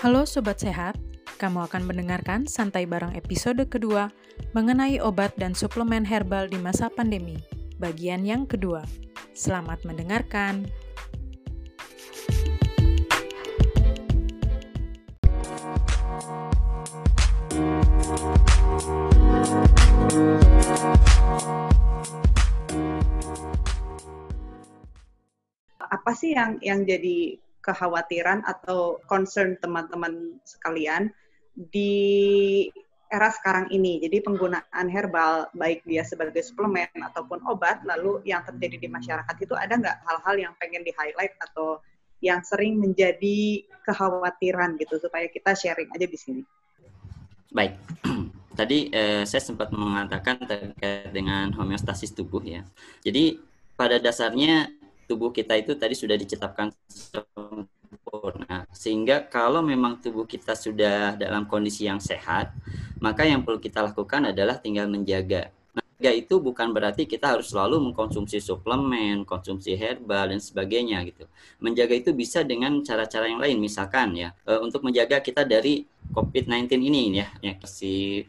Halo Sobat Sehat, kamu akan mendengarkan Santai Bareng episode kedua mengenai obat dan suplemen herbal di masa pandemi, bagian yang kedua. Selamat mendengarkan. Apa sih yang yang jadi kekhawatiran atau concern teman-teman sekalian di era sekarang ini. Jadi penggunaan herbal baik dia sebagai suplemen ataupun obat, lalu yang terjadi di masyarakat itu ada nggak hal-hal yang pengen di highlight atau yang sering menjadi kekhawatiran gitu supaya kita sharing aja di sini. Baik, tadi eh, saya sempat mengatakan terkait dengan homeostasis tubuh ya. Jadi pada dasarnya tubuh kita itu tadi sudah diciptakan sempurna. Sehingga kalau memang tubuh kita sudah dalam kondisi yang sehat, maka yang perlu kita lakukan adalah tinggal menjaga. Menjaga itu bukan berarti kita harus selalu mengkonsumsi suplemen, konsumsi herbal dan sebagainya gitu. Menjaga itu bisa dengan cara-cara yang lain, misalkan ya, e, untuk menjaga kita dari COVID-19 ini ya, yang si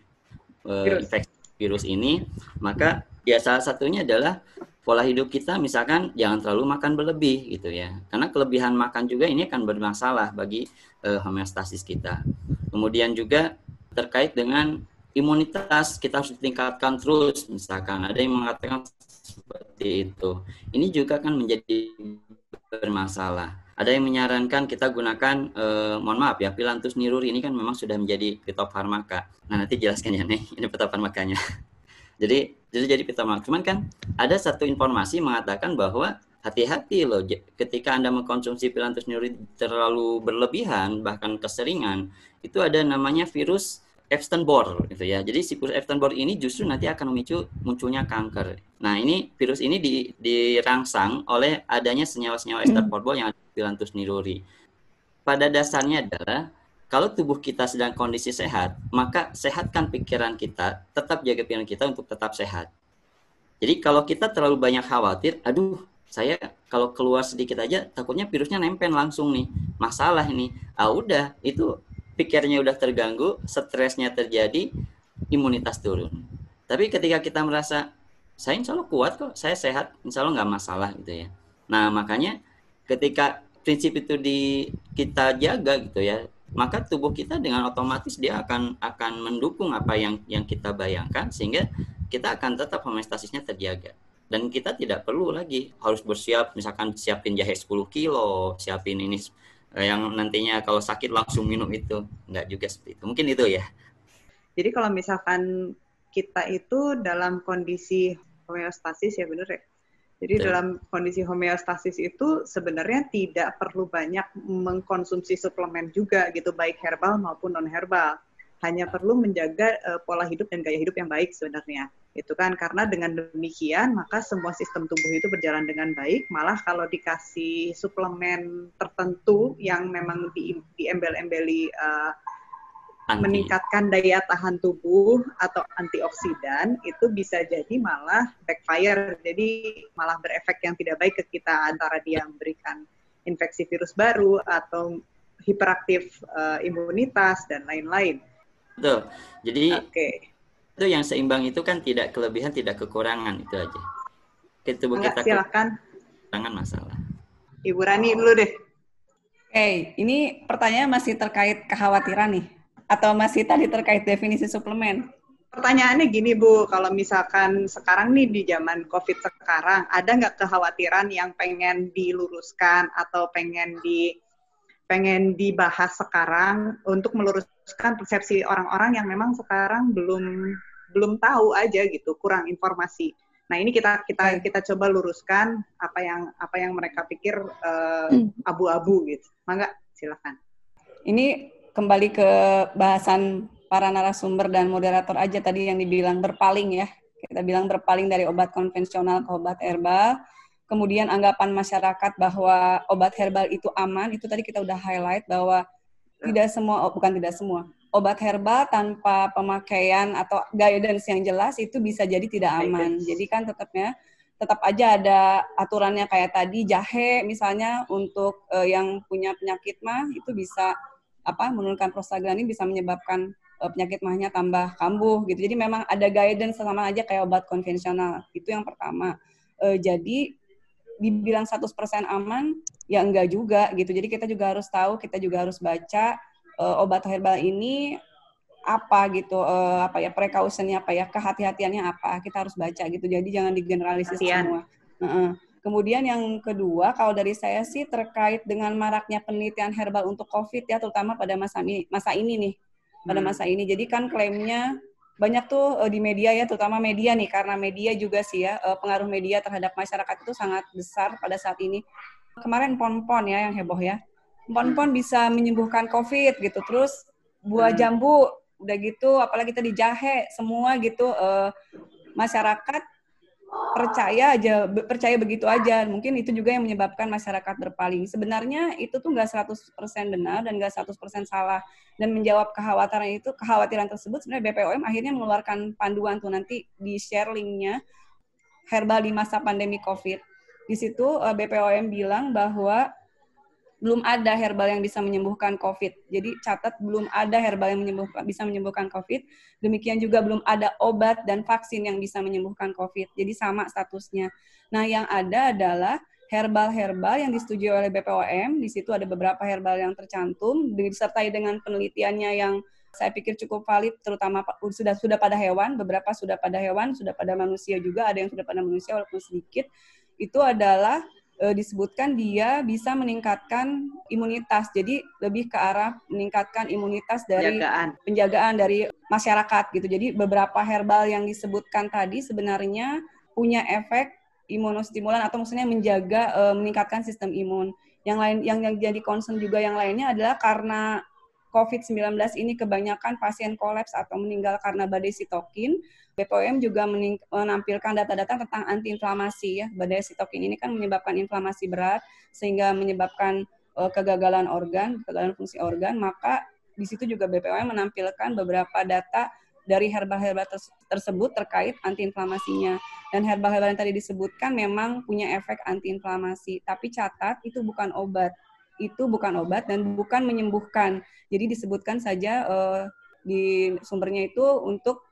e, infeksi virus ini, maka ya salah satunya adalah pola hidup kita misalkan jangan terlalu makan berlebih gitu ya. Karena kelebihan makan juga ini akan bermasalah bagi uh, homeostasis kita. Kemudian juga terkait dengan imunitas kita harus ditingkatkan terus misalkan ada yang mengatakan seperti itu. Ini juga kan menjadi bermasalah. Ada yang menyarankan kita gunakan, eh, mohon maaf ya, Pilantus niruri ini kan memang sudah menjadi fitofarmaka. Nah nanti jelaskan ya nih, ini fitofarmakanya. Jadi jadi jadi pertama. Cuman kan ada satu informasi mengatakan bahwa hati-hati loh ketika Anda mengkonsumsi pilantus nuri terlalu berlebihan bahkan keseringan itu ada namanya virus Epstein-Barr gitu ya. Jadi si virus Epstein-Barr ini justru nanti akan memicu munculnya kanker. Nah, ini virus ini di, dirangsang oleh adanya senyawa-senyawa Epstein-Barr yang ada di pilantus niruri. Pada dasarnya adalah kalau tubuh kita sedang kondisi sehat, maka sehatkan pikiran kita, tetap jaga pikiran kita untuk tetap sehat. Jadi kalau kita terlalu banyak khawatir, aduh, saya kalau keluar sedikit aja takutnya virusnya nempel langsung nih. Masalah ini. Ah udah, itu pikirnya udah terganggu, stresnya terjadi, imunitas turun. Tapi ketika kita merasa saya insya Allah kuat kok, saya sehat, insya Allah nggak masalah gitu ya. Nah makanya ketika prinsip itu di kita jaga gitu ya, maka tubuh kita dengan otomatis dia akan akan mendukung apa yang yang kita bayangkan sehingga kita akan tetap homeostasisnya terjaga. Dan kita tidak perlu lagi harus bersiap misalkan siapin jahe 10 kilo siapin ini eh, yang nantinya kalau sakit langsung minum itu. Enggak juga seperti itu. Mungkin itu ya. Jadi kalau misalkan kita itu dalam kondisi homeostasis ya benar ya jadi Betul. dalam kondisi homeostasis itu sebenarnya tidak perlu banyak mengkonsumsi suplemen juga gitu baik herbal maupun non herbal. Hanya perlu menjaga uh, pola hidup dan gaya hidup yang baik sebenarnya. Itu kan karena dengan demikian maka semua sistem tubuh itu berjalan dengan baik. Malah kalau dikasih suplemen tertentu yang memang di, diembel-embeli uh, anti. meningkatkan daya tahan tubuh atau antioksidan itu bisa jadi malah backfire jadi malah berefek yang tidak baik ke kita antara dia memberikan infeksi virus baru atau hiperaktif uh, imunitas dan lain-lain. Betul. Jadi okay. itu yang seimbang itu kan tidak kelebihan tidak kekurangan itu aja. Tubuh Enggak, kita silakan. Kekurangan masalah. Ibu Rani dulu deh. Oke, okay, ini pertanyaan masih terkait kekhawatiran nih atau masih tadi terkait definisi suplemen? Pertanyaannya gini Bu, kalau misalkan sekarang nih di zaman COVID sekarang, ada nggak kekhawatiran yang pengen diluruskan atau pengen di pengen dibahas sekarang untuk meluruskan persepsi orang-orang yang memang sekarang belum belum tahu aja gitu, kurang informasi. Nah ini kita kita kita coba luruskan apa yang apa yang mereka pikir uh, abu-abu gitu. Mangga silakan. Ini kembali ke bahasan para narasumber dan moderator aja tadi yang dibilang berpaling ya. Kita bilang berpaling dari obat konvensional ke obat herbal. Kemudian anggapan masyarakat bahwa obat herbal itu aman, itu tadi kita udah highlight bahwa tidak semua, oh, bukan tidak semua, obat herbal tanpa pemakaian atau guidance yang jelas itu bisa jadi tidak aman. Jadi kan tetapnya tetap aja ada aturannya kayak tadi jahe misalnya untuk uh, yang punya penyakit mah itu bisa apa menurunkan prostaglandin bisa menyebabkan uh, penyakit mahnya tambah kambuh gitu. Jadi memang ada guidance sama aja kayak obat konvensional. Itu yang pertama. Uh, jadi dibilang 100% aman ya enggak juga gitu. Jadi kita juga harus tahu, kita juga harus baca uh, obat herbal ini apa gitu uh, apa ya precautionnya apa ya kehati-hatiannya apa kita harus baca gitu jadi jangan digeneralisir semua uh -uh. Kemudian yang kedua kalau dari saya sih terkait dengan maraknya penelitian herbal untuk covid ya terutama pada masa ini masa ini nih pada hmm. masa ini jadi kan klaimnya banyak tuh uh, di media ya terutama media nih karena media juga sih ya uh, pengaruh media terhadap masyarakat itu sangat besar pada saat ini kemarin pon-pon ya yang heboh ya pon-pon bisa menyembuhkan covid gitu terus buah hmm. jambu udah gitu apalagi kita di Jahe semua gitu uh, masyarakat percaya aja percaya begitu aja. Mungkin itu juga yang menyebabkan masyarakat berpaling. Sebenarnya itu tuh nggak 100% benar dan nggak 100% salah. Dan menjawab kekhawatiran itu kekhawatiran tersebut sebenarnya BPOM akhirnya mengeluarkan panduan tuh nanti di share linknya herbal di masa pandemi COVID. Di situ eh, BPOM bilang bahwa belum ada herbal yang bisa menyembuhkan COVID. Jadi catat belum ada herbal yang menyembuhkan, bisa menyembuhkan COVID. Demikian juga belum ada obat dan vaksin yang bisa menyembuhkan COVID. Jadi sama statusnya. Nah yang ada adalah herbal-herbal yang disetujui oleh BPOM. Di situ ada beberapa herbal yang tercantum disertai dengan penelitiannya yang saya pikir cukup valid, terutama sudah sudah pada hewan, beberapa sudah pada hewan, sudah pada manusia juga, ada yang sudah pada manusia walaupun sedikit. Itu adalah e, disebutkan dia bisa meningkatkan imunitas. Jadi lebih ke arah meningkatkan imunitas dari penjagaan, penjagaan dari masyarakat gitu. Jadi beberapa herbal yang disebutkan tadi sebenarnya punya efek imunostimulan atau maksudnya menjaga e, meningkatkan sistem imun. Yang lain yang yang jadi concern juga yang lainnya adalah karena COVID-19 ini kebanyakan pasien kolaps atau meninggal karena badai sitokin. BPOM juga menampilkan data-data tentang antiinflamasi ya. Badai sitokin ini kan menyebabkan inflamasi berat sehingga menyebabkan uh, kegagalan organ, kegagalan fungsi organ, maka di situ juga BPOM menampilkan beberapa data dari herbal-herbal tersebut terkait antiinflamasinya. Dan herbal-herbal yang tadi disebutkan memang punya efek antiinflamasi, tapi catat itu bukan obat itu bukan obat dan bukan menyembuhkan. Jadi disebutkan saja uh, di sumbernya itu untuk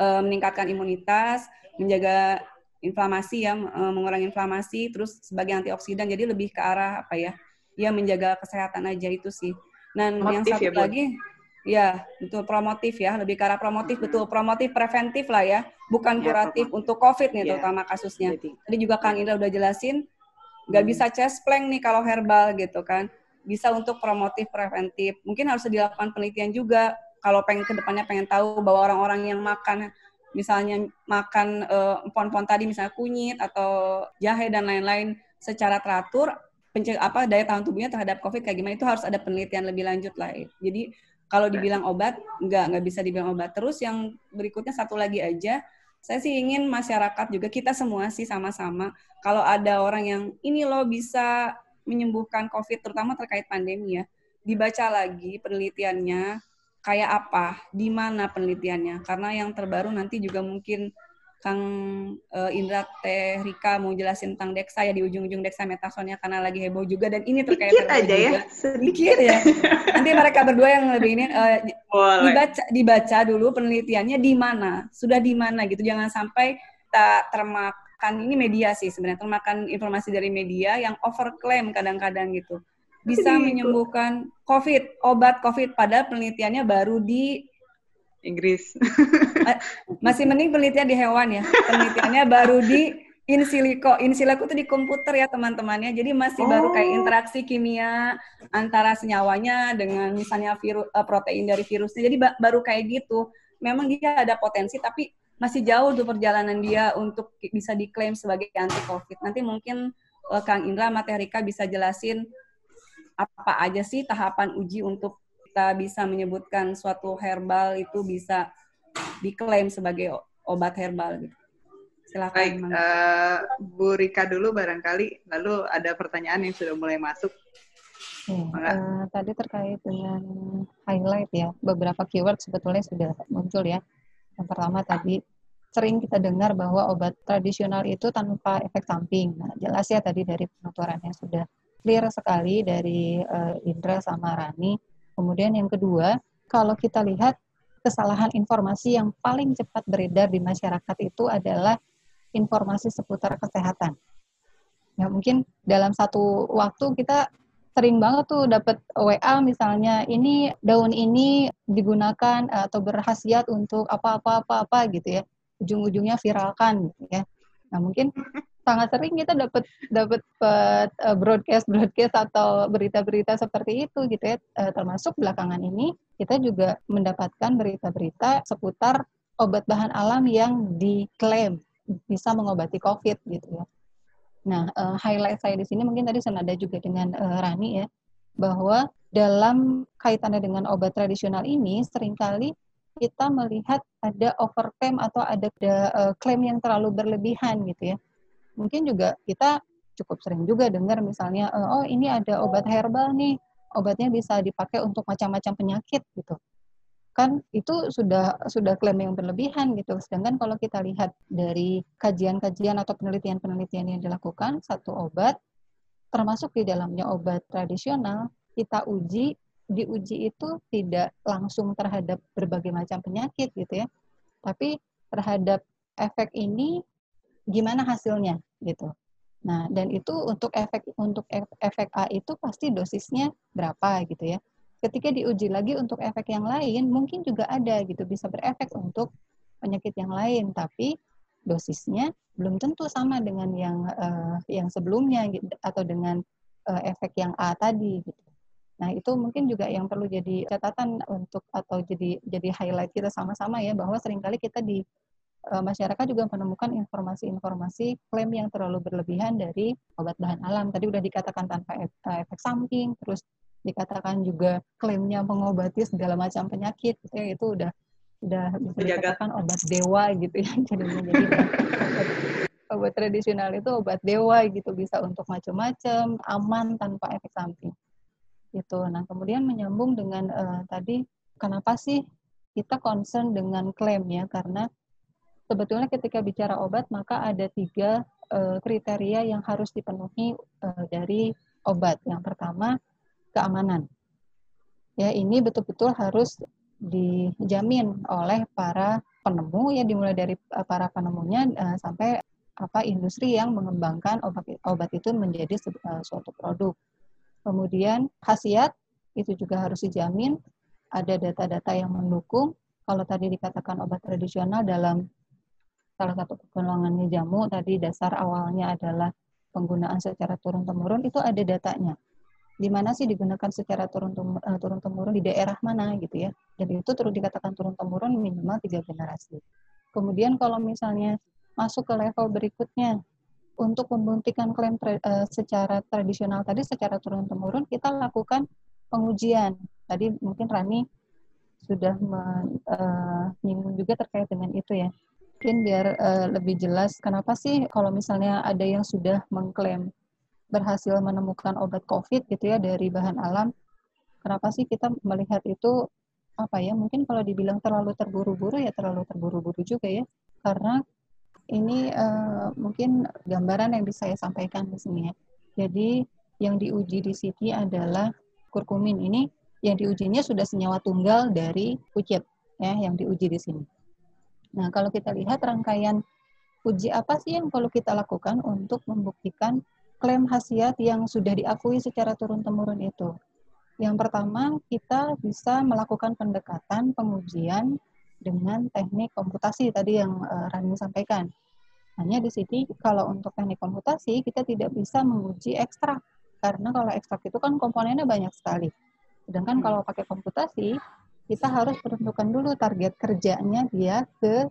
uh, meningkatkan imunitas, menjaga inflamasi ya, uh, mengurangi inflamasi, terus sebagai antioksidan. Jadi lebih ke arah apa ya? Ya menjaga kesehatan aja itu sih. Dan Motif yang satu ya, lagi, ya betul promotif ya, lebih ke arah promotif, betul promotif preventif lah ya, bukan ya, kuratif untuk COVID nih ya. terutama kasusnya. Tadi juga Kang Indra udah jelasin, nggak hmm. bisa chest plank nih kalau herbal gitu kan. Bisa untuk promotif preventif. Mungkin harus dilakukan penelitian juga. Kalau pengen ke depannya pengen tahu bahwa orang-orang yang makan misalnya makan uh, pon-pon tadi misalnya kunyit atau jahe dan lain-lain secara teratur penceg apa daya tahan tubuhnya terhadap covid kayak gimana itu harus ada penelitian lebih lanjut lah. Jadi kalau dibilang obat nggak nggak bisa dibilang obat. Terus yang berikutnya satu lagi aja saya sih ingin masyarakat juga kita semua sih sama-sama kalau ada orang yang ini loh bisa menyembuhkan COVID terutama terkait pandemi ya dibaca lagi penelitiannya kayak apa di mana penelitiannya? Karena yang terbaru nanti juga mungkin Kang uh, Indra Teh Rika mau jelasin tentang Deksa ya di ujung-ujung Deksa Metasonnya karena lagi heboh juga. Dan ini terkait sedikit aja ya sedikit. Ya. Nanti mereka berdua yang lebih ini uh, dibaca dibaca dulu penelitiannya di mana. Sudah di mana gitu. Jangan sampai tak termakan ini media sih sebenarnya. Termakan informasi dari media yang overclaim kadang-kadang gitu. Bisa menyembuhkan COVID obat COVID. Padahal penelitiannya baru di Inggris. Masih mending penelitian di hewan ya. Penelitiannya baru di in silico. In silico itu di komputer ya teman-temannya. Jadi masih oh. baru kayak oh. interaksi kimia antara senyawanya dengan misalnya virus uh, protein dari virusnya. Jadi ba baru kayak gitu. Memang dia ada potensi tapi masih jauh tuh perjalanan dia untuk bisa diklaim sebagai anti covid. Nanti mungkin uh, Kang Indra Materika bisa jelasin apa aja sih tahapan uji untuk kita bisa menyebutkan suatu herbal itu bisa diklaim sebagai obat herbal gitu. Silakan. Baik, uh, Bu Rika dulu barangkali, lalu ada pertanyaan yang sudah mulai masuk. uh, tadi terkait dengan highlight ya, beberapa keyword sebetulnya sudah muncul ya. Yang pertama tadi sering kita dengar bahwa obat tradisional itu tanpa efek samping. Nah, jelas ya tadi dari penuturannya sudah clear sekali dari uh, Indra sama Rani Kemudian yang kedua, kalau kita lihat kesalahan informasi yang paling cepat beredar di masyarakat itu adalah informasi seputar kesehatan. Ya mungkin dalam satu waktu kita sering banget tuh dapat WA misalnya ini daun ini digunakan atau berhasiat untuk apa-apa-apa-apa gitu ya. Ujung-ujungnya viralkan gitu ya. Nah, mungkin sangat sering kita dapat dapat uh, broadcast broadcast atau berita-berita seperti itu gitu ya. Uh, termasuk belakangan ini kita juga mendapatkan berita-berita seputar obat bahan alam yang diklaim bisa mengobati COVID gitu ya. Nah, uh, highlight saya di sini mungkin tadi senada juga dengan uh, Rani ya, bahwa dalam kaitannya dengan obat tradisional ini sering kali kita melihat ada overclaim atau ada, ada uh, klaim yang terlalu berlebihan gitu ya. Mungkin juga kita cukup sering juga dengar misalnya, uh, oh ini ada obat herbal nih, obatnya bisa dipakai untuk macam-macam penyakit gitu kan itu sudah sudah klaim yang berlebihan gitu. Sedangkan kalau kita lihat dari kajian-kajian atau penelitian-penelitian yang dilakukan, satu obat termasuk di dalamnya obat tradisional kita uji diuji itu tidak langsung terhadap berbagai macam penyakit gitu ya. Tapi terhadap efek ini gimana hasilnya gitu. Nah, dan itu untuk efek untuk efek A itu pasti dosisnya berapa gitu ya ketika diuji lagi untuk efek yang lain mungkin juga ada gitu bisa berefek untuk penyakit yang lain tapi dosisnya belum tentu sama dengan yang uh, yang sebelumnya gitu, atau dengan uh, efek yang A tadi gitu. Nah, itu mungkin juga yang perlu jadi catatan untuk atau jadi jadi highlight kita sama-sama ya bahwa sering kali kita di masyarakat juga menemukan informasi-informasi klaim yang terlalu berlebihan dari obat bahan alam. Tadi udah dikatakan tanpa efek samping, terus dikatakan juga klaimnya mengobati segala macam penyakit gitu ya. Itu udah udah bisa dikatakan obat dewa gitu ya. Jadi menjadi obat, obat tradisional itu obat dewa gitu. Bisa untuk macam-macam aman tanpa efek samping itu nah kemudian menyambung dengan uh, tadi kenapa sih kita concern dengan klaim ya? Karena sebetulnya ketika bicara obat maka ada tiga uh, kriteria yang harus dipenuhi uh, dari obat yang pertama keamanan. Ya, ini betul-betul harus dijamin oleh para penemu ya dimulai dari eh, para penemunya uh, sampai apa industri yang mengembangkan obat obat itu menjadi suatu produk. Kemudian khasiat itu juga harus dijamin ada data-data yang mendukung. Kalau tadi dikatakan obat tradisional dalam salah satu pengembangannya jamu tadi dasar awalnya adalah penggunaan secara turun temurun itu ada datanya di mana sih digunakan secara turun uh, turun temurun di daerah mana gitu ya. Jadi itu terus dikatakan turun temurun minimal tiga generasi. Kemudian kalau misalnya masuk ke level berikutnya untuk membuktikan klaim tra uh, secara tradisional tadi secara turun temurun kita lakukan pengujian. Tadi mungkin Rani sudah menyinggung uh, juga terkait dengan itu ya. Mungkin biar uh, lebih jelas kenapa sih kalau misalnya ada yang sudah mengklaim berhasil menemukan obat COVID gitu ya dari bahan alam, kenapa sih kita melihat itu apa ya? Mungkin kalau dibilang terlalu terburu-buru ya terlalu terburu-buru juga ya, karena ini uh, mungkin gambaran yang bisa saya sampaikan di sini ya. Jadi yang diuji di sini adalah kurkumin ini yang diujinya sudah senyawa tunggal dari kucit ya yang diuji di sini. Nah, kalau kita lihat rangkaian uji apa sih yang perlu kita lakukan untuk membuktikan klaim khasiat yang sudah diakui secara turun-temurun itu. Yang pertama, kita bisa melakukan pendekatan pengujian dengan teknik komputasi tadi yang uh, Rani sampaikan. Hanya di sini kalau untuk teknik komputasi kita tidak bisa menguji ekstrak karena kalau ekstrak itu kan komponennya banyak sekali. Sedangkan kalau pakai komputasi kita harus menentukan dulu target kerjanya dia ke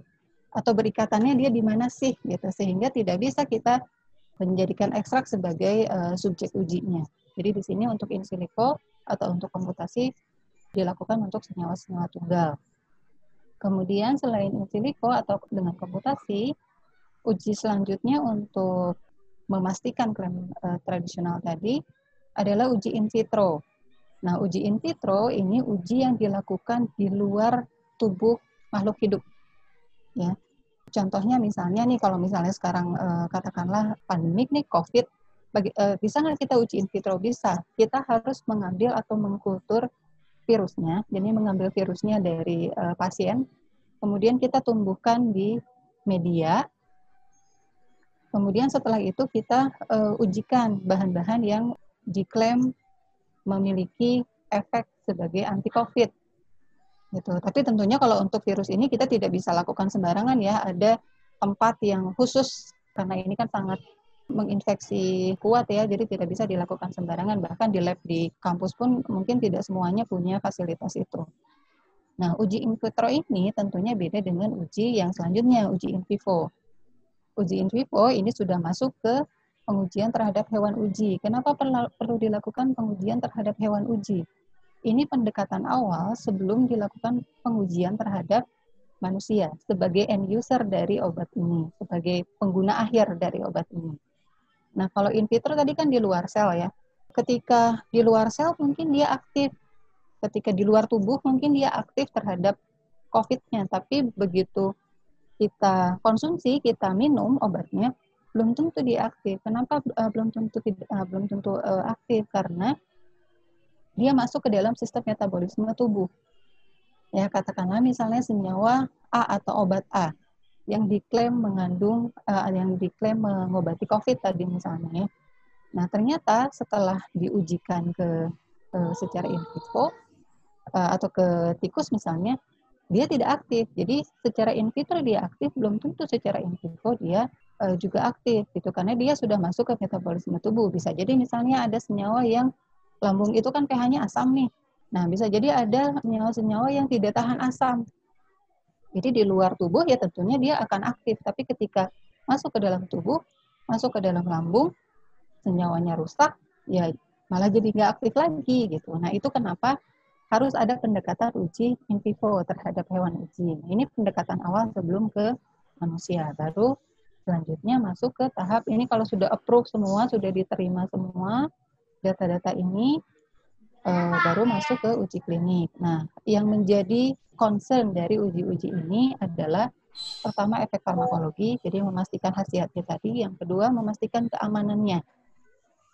atau berikatannya dia di mana sih gitu sehingga tidak bisa kita menjadikan ekstrak sebagai uh, subjek ujinya. Jadi di sini untuk in silico atau untuk komputasi dilakukan untuk senyawa-senyawa tunggal. Kemudian selain in silico atau dengan komputasi, uji selanjutnya untuk memastikan klaim uh, tradisional tadi adalah uji in vitro. Nah, uji in vitro ini uji yang dilakukan di luar tubuh makhluk hidup. Ya. Contohnya misalnya nih kalau misalnya sekarang uh, katakanlah pandemik nih COVID, uh, bisa nggak kita uji in vitro? Bisa. Kita harus mengambil atau mengkultur virusnya, jadi mengambil virusnya dari uh, pasien, kemudian kita tumbuhkan di media, kemudian setelah itu kita ujikan bahan-bahan yang diklaim memiliki efek sebagai anti COVID. Gitu. Tapi tentunya kalau untuk virus ini kita tidak bisa lakukan sembarangan ya, ada tempat yang khusus karena ini kan sangat menginfeksi kuat ya, jadi tidak bisa dilakukan sembarangan. Bahkan di lab di kampus pun mungkin tidak semuanya punya fasilitas itu. Nah, uji in vitro ini tentunya beda dengan uji yang selanjutnya, uji in vivo. Uji in vivo ini sudah masuk ke pengujian terhadap hewan uji. Kenapa perlu dilakukan pengujian terhadap hewan uji? Ini pendekatan awal sebelum dilakukan pengujian terhadap manusia sebagai end user dari obat ini, sebagai pengguna akhir dari obat ini. Nah, kalau in vitro tadi kan di luar sel ya. Ketika di luar sel mungkin dia aktif. Ketika di luar tubuh mungkin dia aktif terhadap COVID-nya. Tapi begitu kita konsumsi, kita minum obatnya, belum tentu dia aktif. Kenapa uh, belum tentu uh, belum tentu uh, aktif? Karena dia masuk ke dalam sistem metabolisme tubuh. Ya, katakanlah misalnya senyawa A atau obat A yang diklaim mengandung uh, yang diklaim mengobati COVID tadi misalnya. Nah ternyata setelah diujikan ke uh, secara in vitro uh, atau ke tikus misalnya, dia tidak aktif. Jadi secara in vitro dia aktif, belum tentu secara in vivo dia uh, juga aktif gitu karena dia sudah masuk ke metabolisme tubuh. Bisa jadi misalnya ada senyawa yang lambung itu kan pH-nya asam nih. Nah, bisa jadi ada senyawa-senyawa yang tidak tahan asam. Jadi di luar tubuh ya tentunya dia akan aktif, tapi ketika masuk ke dalam tubuh, masuk ke dalam lambung, senyawanya rusak, ya malah jadi nggak aktif lagi gitu. Nah itu kenapa harus ada pendekatan uji in vivo terhadap hewan uji. Nah, ini pendekatan awal sebelum ke manusia. Baru selanjutnya masuk ke tahap ini kalau sudah approve semua, sudah diterima semua data-data ini, uh, baru masuk ke uji klinik. Nah, yang menjadi concern dari uji-uji ini adalah pertama efek farmakologi, jadi memastikan khasiatnya tadi. Yang kedua, memastikan keamanannya.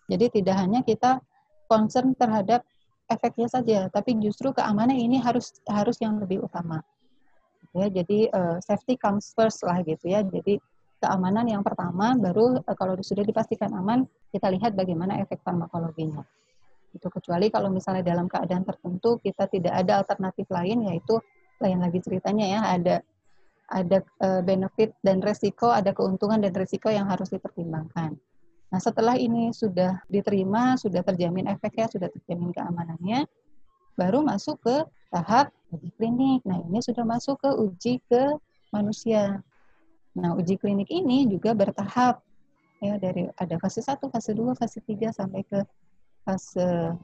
Jadi tidak hanya kita concern terhadap efeknya saja, tapi justru keamanan ini harus harus yang lebih utama. Ya, jadi uh, safety comes first lah gitu ya. Jadi keamanan yang pertama, baru uh, kalau sudah dipastikan aman, kita lihat bagaimana efek farmakologinya. Itu kecuali kalau misalnya dalam keadaan tertentu kita tidak ada alternatif lain yaitu lain lagi ceritanya ya ada ada uh, benefit dan resiko, ada keuntungan dan resiko yang harus dipertimbangkan. Nah, setelah ini sudah diterima, sudah terjamin efeknya, sudah terjamin keamanannya, baru masuk ke tahap uji klinik. Nah, ini sudah masuk ke uji ke manusia. Nah, uji klinik ini juga bertahap ya dari ada fase 1, fase 2, fase 3 sampai ke fase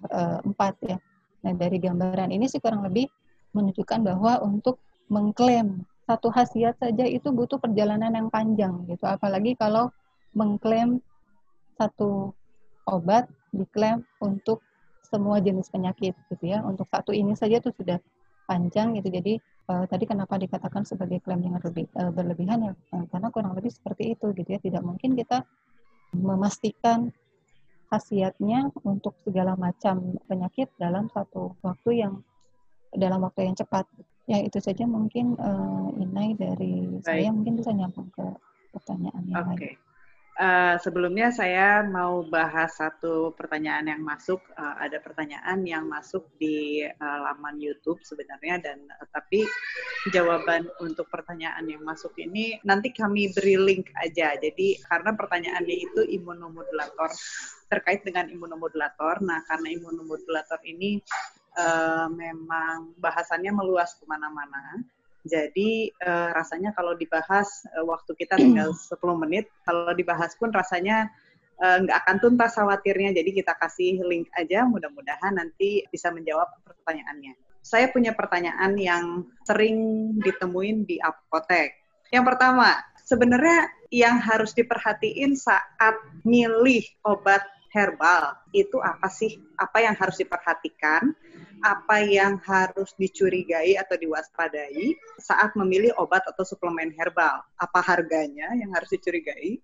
uh, eh, 4 ya. Nah, dari gambaran ini sih kurang lebih menunjukkan bahwa untuk mengklaim satu khasiat saja itu butuh perjalanan yang panjang gitu. Apalagi kalau mengklaim satu obat diklaim untuk semua jenis penyakit gitu ya. Untuk satu ini saja itu sudah panjang gitu. Jadi uh, tadi kenapa dikatakan sebagai klaim yang lebih, uh, berlebihan ya uh, karena kurang lebih seperti itu gitu ya. Tidak mungkin kita memastikan khasiatnya untuk segala macam penyakit dalam satu waktu yang dalam waktu yang cepat. Ya itu saja mungkin uh, Inai dari Baik. saya mungkin bisa nyambung ke pertanyaan yang okay. lain. Uh, sebelumnya saya mau bahas satu pertanyaan yang masuk. Uh, ada pertanyaan yang masuk di uh, laman YouTube sebenarnya dan uh, tapi jawaban untuk pertanyaan yang masuk ini nanti kami beri link aja. Jadi karena pertanyaannya itu imunomodulator terkait dengan imunomodulator. Nah karena imunomodulator ini uh, memang bahasannya meluas ke mana-mana jadi uh, rasanya kalau dibahas uh, waktu kita tinggal 10 menit, kalau dibahas pun rasanya nggak uh, akan tuntas khawatirnya. Jadi kita kasih link aja, mudah-mudahan nanti bisa menjawab pertanyaannya. Saya punya pertanyaan yang sering ditemuin di apotek. Yang pertama, sebenarnya yang harus diperhatiin saat milih obat herbal itu apa sih? Apa yang harus diperhatikan? apa yang harus dicurigai atau diwaspadai saat memilih obat atau suplemen herbal. Apa harganya yang harus dicurigai,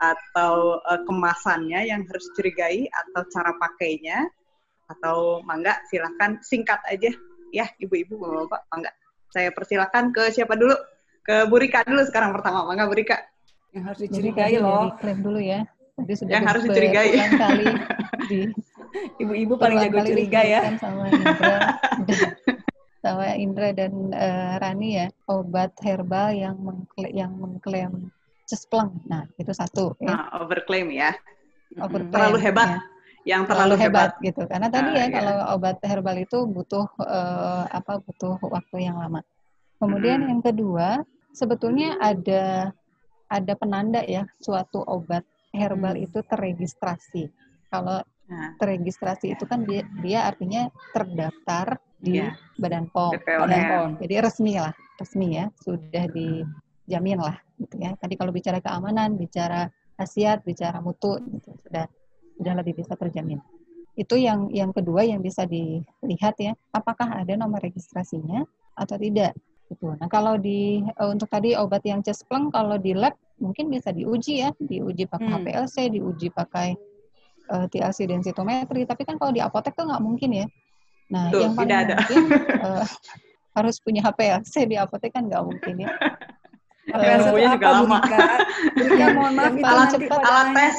atau uh, kemasannya yang harus dicurigai, atau cara pakainya, atau mangga silahkan singkat aja. Ya ibu-ibu bapak-bapak mangga saya persilakan ke siapa dulu? Ke Burika dulu sekarang pertama. Mangga Burika? Yang harus dicurigai loh. klaim dulu ya Tadi sudah yang harus dicurigai kali di ibu-ibu paling jago curiga ya sama Indra sama Indra dan uh, Rani ya obat herbal yang mengkla yang mengklaim cespleng nah itu satu ya. nah, overclaim ya overclaim, terlalu hebat ya yang terlalu, terlalu hebat. hebat gitu. Karena tadi ya iya. kalau obat herbal itu butuh uh, apa butuh waktu yang lama. Kemudian hmm. yang kedua, sebetulnya ada ada penanda ya suatu obat herbal hmm. itu terregistrasi. Kalau nah. terregistrasi itu kan dia, dia artinya terdaftar di yeah. Badan POM. Badan POM. Jadi resmi lah, resmi ya, sudah dijamin lah gitu ya. Tadi kalau bicara keamanan, bicara khasiat, bicara mutu gitu, sudah sudah lebih bisa terjamin. Itu yang yang kedua yang bisa dilihat ya, apakah ada nomor registrasinya atau tidak. Gitu. Nah kalau di uh, untuk tadi obat yang cespleng kalau di lab mungkin bisa diuji ya, diuji pakai hmm. HPLC, diuji pakai uh, eh, TLC densitometri. Tapi kan kalau di apotek tuh nggak mungkin ya. Nah Tuh, yang paling ada. mungkin uh, harus punya HPLC di apotek kan nggak mungkin ya. HPLC uh, juga lama. Burika, mohon maaf, alat cepat, alat tes.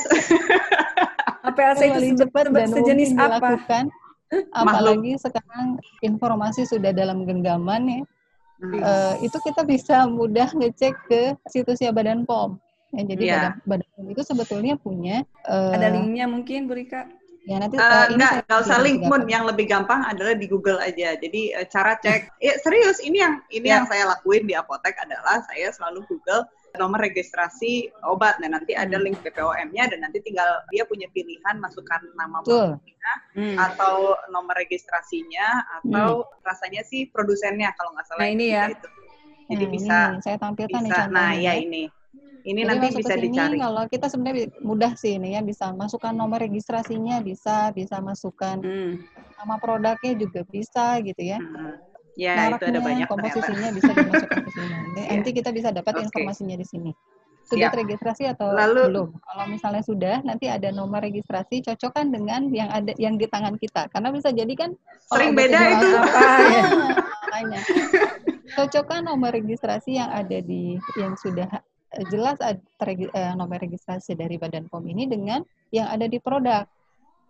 HPLC itu cepat dan sejenis apa? Dilakukan, apalagi sekarang informasi sudah dalam genggaman ya. Uh, itu kita bisa mudah ngecek ke situsnya Badan POM. Ya, jadi yeah. badan, badan POM itu sebetulnya punya uh, ada linknya mungkin Bu Rika? Ya nanti uh, uh, enggak, enggak usah link pun. Yang lebih gampang adalah di Google aja. Jadi uh, cara cek, ya serius ini yang ini yeah. yang saya lakuin di apotek adalah saya selalu Google nomor registrasi obat. Nah, nanti ada hmm. link BPOM-nya dan nanti tinggal dia punya pilihan masukkan nama produknya hmm. atau nomor registrasinya atau hmm. rasanya sih produsennya kalau nggak salah. Nah, ini ya. Itu. Jadi nah, bisa ini saya tampilkan bisa, nih Nah, ya ini. Ini Jadi nanti bisa sini, dicari. Kalau kita sebenarnya mudah sih ini ya bisa masukkan nomor registrasinya bisa, bisa masukkan hmm. nama produknya juga bisa gitu ya. Hmm. Ya, Maraknya, itu ada banyak komposisinya ternyata. bisa dimasukkan ke sini. Nanti kita bisa dapat okay. informasinya di sini. Sudah Siap. terregistrasi atau Lalu, belum? Kalau misalnya sudah, nanti ada nomor registrasi cocokkan dengan yang ada yang di tangan kita. Karena bisa jadi kan sering beda itu. Apa, ya. Makanya. Cocokkan nomor registrasi yang ada di yang sudah jelas uh, nomor registrasi dari Badan POM ini dengan yang ada di produk.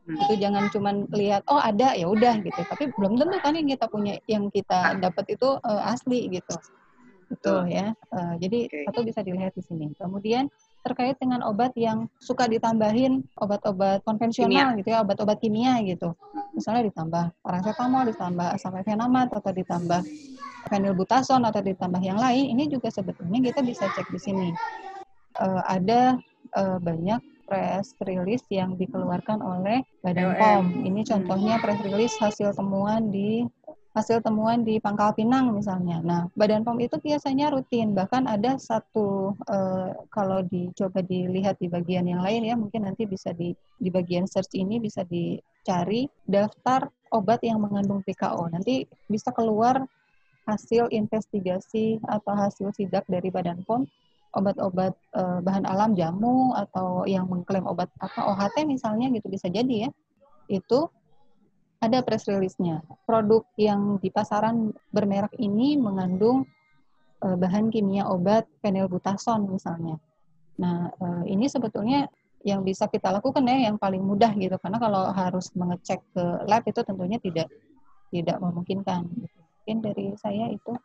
Hmm. Itu jangan cuma lihat oh ada ya udah gitu, tapi belum tentu kan yang kita punya yang kita dapat itu uh, asli gitu. Betul ya. Uh, jadi okay. satu bisa dilihat di sini. Kemudian terkait dengan obat yang suka ditambahin obat-obat konvensional kimia. gitu ya, obat-obat kimia gitu. Misalnya ditambah paracetamol, ditambah asam efenamat atau ditambah fenilbutason atau ditambah yang lain, ini juga sebetulnya kita bisa cek di sini. Uh, ada uh, banyak press release yang dikeluarkan oleh Badan POM. Ini contohnya press release hasil temuan di hasil temuan di Pangkal Pinang misalnya. Nah, Badan POM itu biasanya rutin, bahkan ada satu uh, kalau dicoba dilihat di bagian yang lain ya, mungkin nanti bisa di di bagian search ini bisa dicari daftar obat yang mengandung PKO. Nanti bisa keluar hasil investigasi atau hasil sidak dari Badan POM obat-obat uh, bahan alam jamu atau yang mengklaim obat apa OHT misalnya gitu bisa jadi ya. Itu ada press release-nya. Produk yang di pasaran bermerek ini mengandung uh, bahan kimia obat fenilbutason misalnya. Nah, uh, ini sebetulnya yang bisa kita lakukan ya yang paling mudah gitu karena kalau harus mengecek ke lab itu tentunya tidak tidak memungkinkan. Mungkin dari saya itu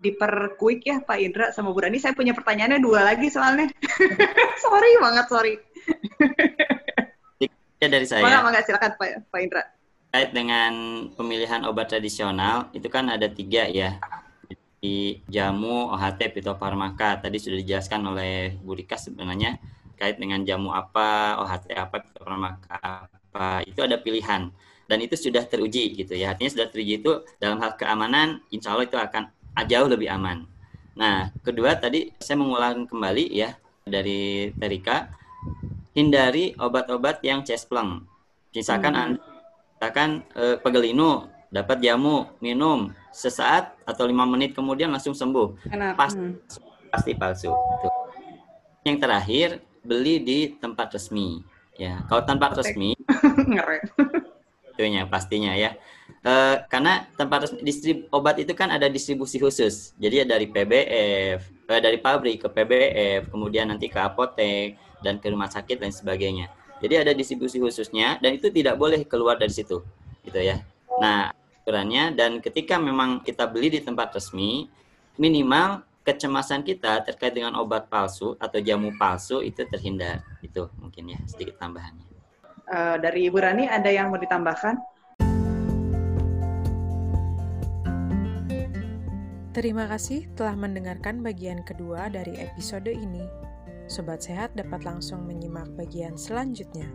diperkuik ya Pak Indra sama Bu Rani. Saya punya pertanyaannya dua lagi soalnya. sorry banget, sorry. ya dari saya. Mangga, mangga silakan Pak, Pak Indra terkait dengan pemilihan obat tradisional itu kan ada tiga ya di jamu, OHT, fitofarmaka. Tadi sudah dijelaskan oleh Bu Rika sebenarnya terkait dengan jamu apa, OHT apa, fitofarmaka apa. Itu ada pilihan dan itu sudah teruji gitu ya. Artinya sudah teruji itu dalam hal keamanan, insya Allah itu akan jauh lebih aman. Nah, kedua tadi saya mengulang kembali ya dari Terika, hindari obat-obat yang cespleng. Misalkan hmm. Anda misalkan eh, pegelinu dapat jamu minum sesaat atau lima menit kemudian langsung sembuh Enak. pasti hmm. pasti palsu itu yang terakhir beli di tempat resmi ya kalau tempat resmi itunya pastinya ya. Uh, karena tempat distrib obat itu kan ada distribusi khusus. Jadi dari PBF, eh, dari pabrik ke PBF, kemudian nanti ke apotek dan ke rumah sakit dan sebagainya. Jadi ada distribusi khususnya dan itu tidak boleh keluar dari situ, gitu ya. Nah, aturannya dan ketika memang kita beli di tempat resmi, minimal kecemasan kita terkait dengan obat palsu atau jamu palsu itu terhindar. Itu mungkin ya sedikit tambahannya. Uh, dari Ibu Rani ada yang mau ditambahkan? Terima kasih telah mendengarkan bagian kedua dari episode ini. Sobat Sehat dapat langsung menyimak bagian selanjutnya.